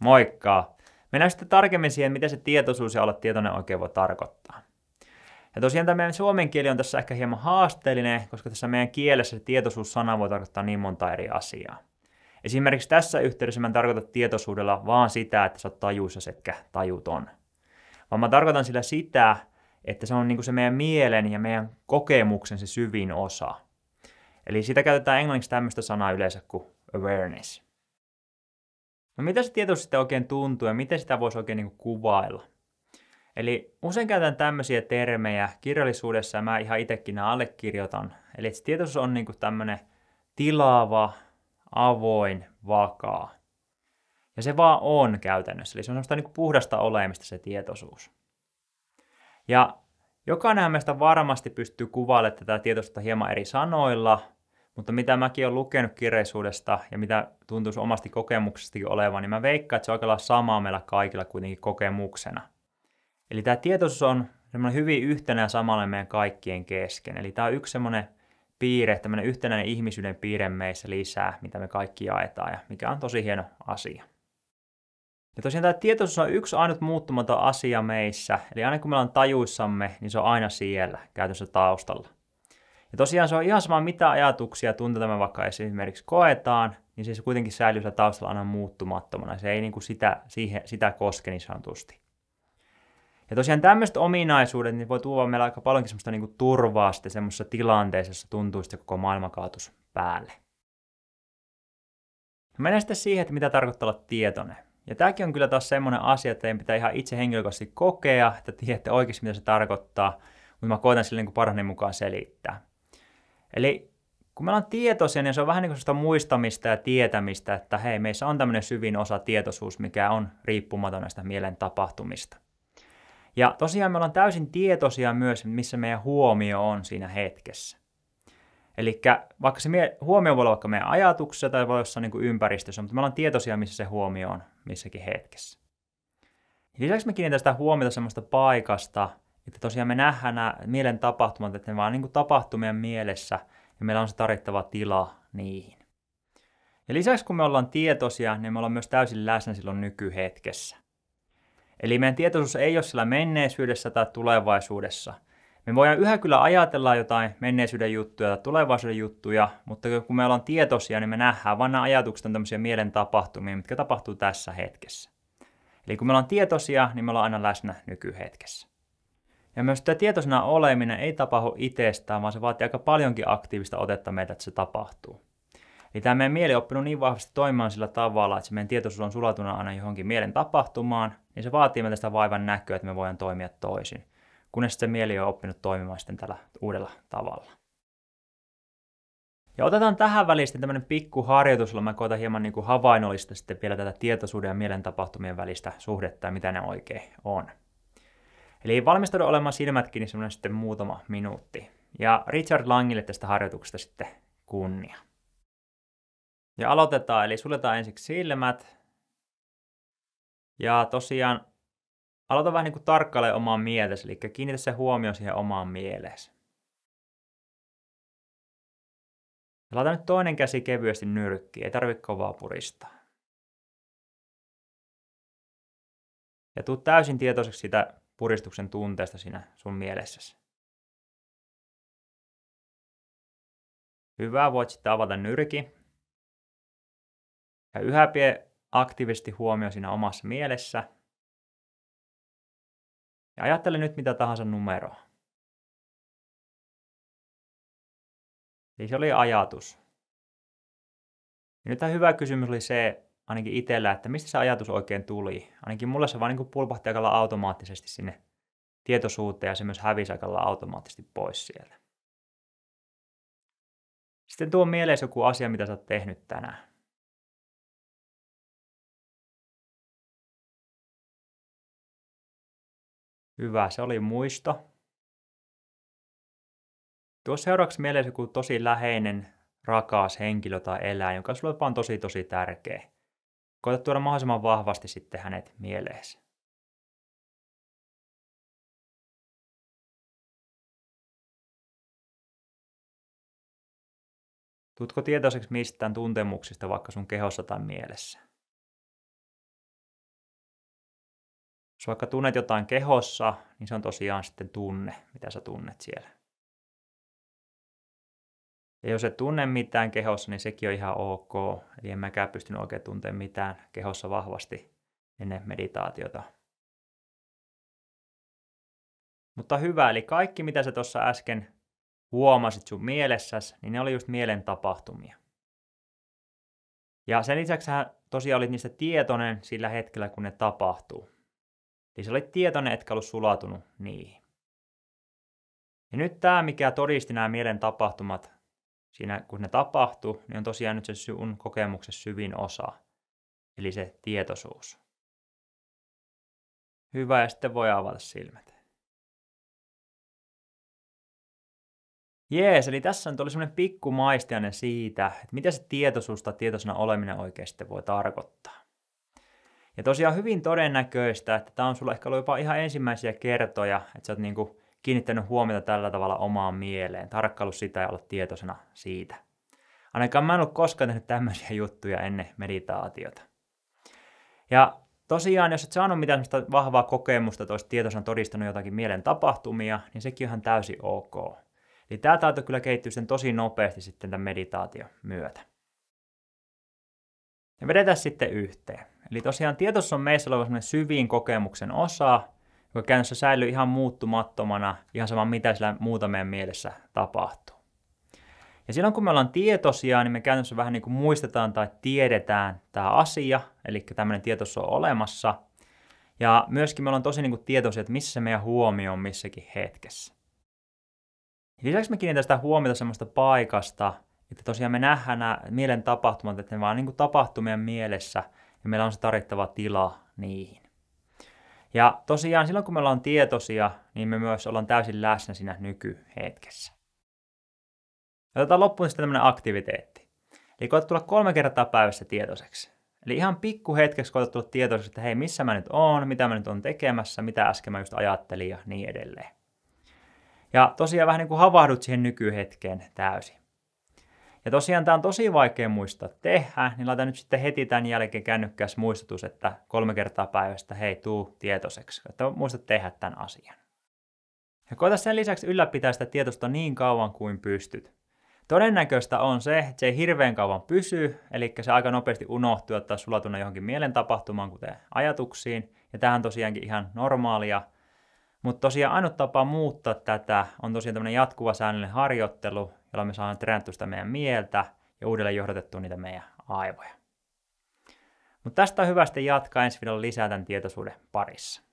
Moikka! Mennään sitten tarkemmin siihen, mitä se tietoisuus ja olla tietoinen oikein voi tarkoittaa. Ja tosiaan tämä meidän suomen kieli on tässä ehkä hieman haasteellinen, koska tässä meidän kielessä se tietoisuussana voi tarkoittaa niin monta eri asiaa. Esimerkiksi tässä yhteydessä mä en tarkoita tietoisuudella vaan sitä, että sä oot tajuissa etkä tajuton. Vaan mä tarkoitan sillä sitä, että se on niin kuin se meidän mielen ja meidän kokemuksen se syvin osa. Eli sitä käytetään englanniksi tämmöistä sanaa yleensä kuin awareness. No mitä se tietoisuus sitten oikein tuntuu ja miten sitä voisi oikein niin kuvailla? Eli usein käytän tämmöisiä termejä kirjallisuudessa ja mä ihan itsekin nämä allekirjoitan. Eli tietoisuus on niin tämmöinen tilaava, avoin, vakaa. Ja se vaan on käytännössä. Eli se on semmoista niin puhdasta olemista se tietoisuus. Ja jokainen meistä varmasti pystyy kuvailemaan tätä tietoisuutta hieman eri sanoilla, mutta mitä mäkin olen lukenut kirjallisuudesta ja mitä tuntuisi omasti kokemuksestakin olevan, niin mä veikkaan, että se on aika samaa meillä kaikilla kuitenkin kokemuksena. Eli tämä tietoisuus on semmoinen hyvin yhtenä ja samalla meidän kaikkien kesken. Eli tämä on yksi semmoinen piirre, tämmöinen yhtenäinen ihmisyyden piirre meissä lisää, mitä me kaikki jaetaan ja mikä on tosi hieno asia. Ja tosiaan tämä tietoisuus on yksi ainut muuttumaton asia meissä, eli aina kun me ollaan tajuissamme, niin se on aina siellä, käytössä taustalla. Ja tosiaan se on ihan sama, mitä ajatuksia tunteita me vaikka esimerkiksi koetaan, niin se kuitenkin säilyy siellä taustalla aina muuttumattomana. Se ei niin kuin sitä, siihen, sitä koske niin sanotusti. Ja tosiaan tämmöiset ominaisuudet niin voi tuoda meillä aika paljonkin semmoista niin kuin turvaa sitten semmoisessa tilanteessa, jossa tuntuu sitten koko maailma kaatus päälle. Mennään sitten siihen, että mitä tarkoittaa olla tietoinen. Ja tämäkin on kyllä taas semmoinen asia, että teidän pitää ihan itse henkilökohtaisesti kokea, että tiedätte oikeasti mitä se tarkoittaa, mutta mä koitan sille niin parhaani mukaan selittää. Eli kun me ollaan tietoisia, niin se on vähän niin kuin sitä muistamista ja tietämistä, että hei, meissä on tämmöinen syvin osa tietoisuus, mikä on riippumaton näistä mielen tapahtumista. Ja tosiaan me ollaan täysin tietoisia myös, missä meidän huomio on siinä hetkessä. Eli vaikka se huomio voi olla vaikka meidän ajatuksessa tai voi olla niin ympäristössä, mutta me ollaan tietoisia, missä se huomio on missäkin hetkessä. Lisäksi me kiinnitetään sitä huomiota semmoista paikasta, että tosiaan me nähdään nämä mielen tapahtumat, että ne vaan niin kuin tapahtuu meidän mielessä ja meillä on se tarvittava tila niihin. Ja lisäksi kun me ollaan tietoisia, niin me ollaan myös täysin läsnä silloin nykyhetkessä. Eli meidän tietoisuus ei ole siellä menneisyydessä tai tulevaisuudessa. Me voidaan yhä kyllä ajatella jotain menneisyyden juttuja tai tulevaisuuden juttuja, mutta kun me ollaan tietoisia, niin me nähdään, vaan nämä ajatukset on tämmöisiä mielen tapahtumia, mitkä tapahtuu tässä hetkessä. Eli kun me ollaan tietoisia, niin me ollaan aina läsnä nykyhetkessä. Ja myös tämä tietoisena oleminen ei tapahdu itsestään, vaan se vaatii aika paljonkin aktiivista otetta meitä, että se tapahtuu. Eli tämä meidän mieli on oppinut niin vahvasti toimimaan sillä tavalla, että se meidän tietoisuus on sulatuna aina johonkin mielen tapahtumaan, niin se vaatii meiltä sitä vaivan näköä, että me voidaan toimia toisin, kunnes se mieli on oppinut toimimaan sitten tällä uudella tavalla. Ja otetaan tähän väliin sitten tämmöinen pikku harjoitus, jolla mä koitan hieman niin kuin havainnollista sitten vielä tätä tietoisuuden ja mielen tapahtumien välistä suhdetta ja mitä ne oikein on. Eli valmistaudu olemaan silmät kiinni semmoinen sitten muutama minuutti. Ja Richard Langille tästä harjoituksesta sitten kunnia. Ja aloitetaan, eli suljetaan ensiksi silmät. Ja tosiaan aloita vähän niin kuin tarkkailemaan omaa mieltäsi, eli kiinnitä se huomio siihen omaan mieleesi. Ja laita nyt toinen käsi kevyesti nyrkkiin, ei tarvitse kovaa puristaa. Ja tuu täysin tietoiseksi sitä puristuksen tunteesta siinä sun mielessäsi. Hyvä, voit sitten avata nyrki. Ja yhä pie aktiivisesti huomio siinä omassa mielessä. Ja ajattele nyt mitä tahansa numeroa. Se oli ajatus. Ja nyt hyvä kysymys oli se, ainakin itsellä, että mistä se ajatus oikein tuli. Ainakin mulle se vaan niin pulpahti aika automaattisesti sinne tietoisuuteen ja se myös hävisi aika automaattisesti pois sieltä. Sitten tuo mieleen joku asia, mitä sä oot tehnyt tänään. Hyvä, se oli muisto. Tuo seuraavaksi mieleen joku tosi läheinen, rakas henkilö tai eläin, joka sulle on tosi tosi tärkeä. Koeta tuoda mahdollisimman vahvasti sitten hänet mieleesi. Tutko tietoiseksi mistään tuntemuksista vaikka sun kehossa tai mielessä? Jos vaikka tunnet jotain kehossa, niin se on tosiaan sitten tunne, mitä sä tunnet siellä. Ja jos et tunne mitään kehossa, niin sekin on ihan ok. Eli en mäkään pystynyt oikein tuntemaan mitään kehossa vahvasti ennen meditaatiota. Mutta hyvä, eli kaikki mitä sä tuossa äsken huomasit sun mielessäsi, niin ne oli just mielen tapahtumia. Ja sen lisäksi sä tosiaan olit niistä tietoinen sillä hetkellä, kun ne tapahtuu. Eli sä olit tietoinen, etkä ollut sulatunut niihin. Ja nyt tämä, mikä todisti nämä mielen tapahtumat, siinä kun ne tapahtuu, niin on tosiaan nyt se sun kokemuksen syvin osa. Eli se tietoisuus. Hyvä, ja sitten voi avata silmät. Jees, eli tässä nyt oli semmoinen pikku maistiainen siitä, että mitä se tietoisuus tai tietoisena oleminen oikeasti voi tarkoittaa. Ja tosiaan hyvin todennäköistä, että tämä on sulla ehkä ollut jopa ihan ensimmäisiä kertoja, että sä oot niinku kiinnittänyt huomiota tällä tavalla omaan mieleen, tarkkailu sitä ja olla tietoisena siitä. Ainakaan mä en ollut koskaan tehnyt tämmöisiä juttuja ennen meditaatiota. Ja tosiaan, jos et saanut mitään vahvaa kokemusta, että olisit tietoisena todistanut jotakin mielen tapahtumia, niin sekin on ihan täysin ok. Eli tämä taito kyllä kehittyy sen tosi nopeasti sitten tämän meditaation myötä. Ja vedetään sitten yhteen. Eli tosiaan tietoisuus on meissä oleva syviin kokemuksen osa, joka käytännössä säilyy ihan muuttumattomana, ihan sama mitä sillä muuta meidän mielessä tapahtuu. Ja silloin kun me ollaan tietoisia, niin me käytännössä vähän niin kuin muistetaan tai tiedetään tämä asia, eli tämmöinen tietoisuus on olemassa. Ja myöskin me ollaan tosi niin kuin tietoisia, että missä meidän huomio on missäkin hetkessä. Lisäksi me kiinnitetään sitä huomiota semmoista paikasta, että tosiaan me nähdään nämä mielen tapahtumat, että ne vaan niin kuin tapahtuu meidän mielessä ja meillä on se tarvittava tila niihin. Ja tosiaan silloin kun me ollaan tietoisia, niin me myös ollaan täysin läsnä siinä nykyhetkessä. Otetaan loppuun sitten tämmöinen aktiviteetti. Eli koetat tulla kolme kertaa päivässä tietoiseksi. Eli ihan pikku hetkeksi koetat tulla tietoiseksi, että hei, missä mä nyt oon, mitä mä nyt on tekemässä, mitä äsken mä just ajattelin ja niin edelleen. Ja tosiaan vähän niin kuin havahdut siihen nykyhetkeen täysin. Ja tosiaan tämä on tosi vaikea muistaa tehdä, niin laitan nyt sitten heti tämän jälkeen kännykkäs muistutus, että kolme kertaa päivästä, hei, tuu tietoiseksi, että muistat tehdä tämän asian. Ja koeta sen lisäksi ylläpitää sitä tietoista niin kauan kuin pystyt. Todennäköistä on se, että se ei hirveän kauan pysy, eli se aika nopeasti unohtuu, että sulatuna johonkin mielen tapahtumaan, kuten ajatuksiin. Ja tähän on tosiaankin ihan normaalia, mutta tosiaan ainut tapa muuttaa tätä on tosiaan tämmöinen jatkuva säännöllinen harjoittelu, jolla me saadaan treenattua sitä meidän mieltä ja uudelleen johdatettua niitä meidän aivoja. Mutta tästä on hyvä sitten jatkaa ensi viikolla lisää tämän tietoisuuden parissa.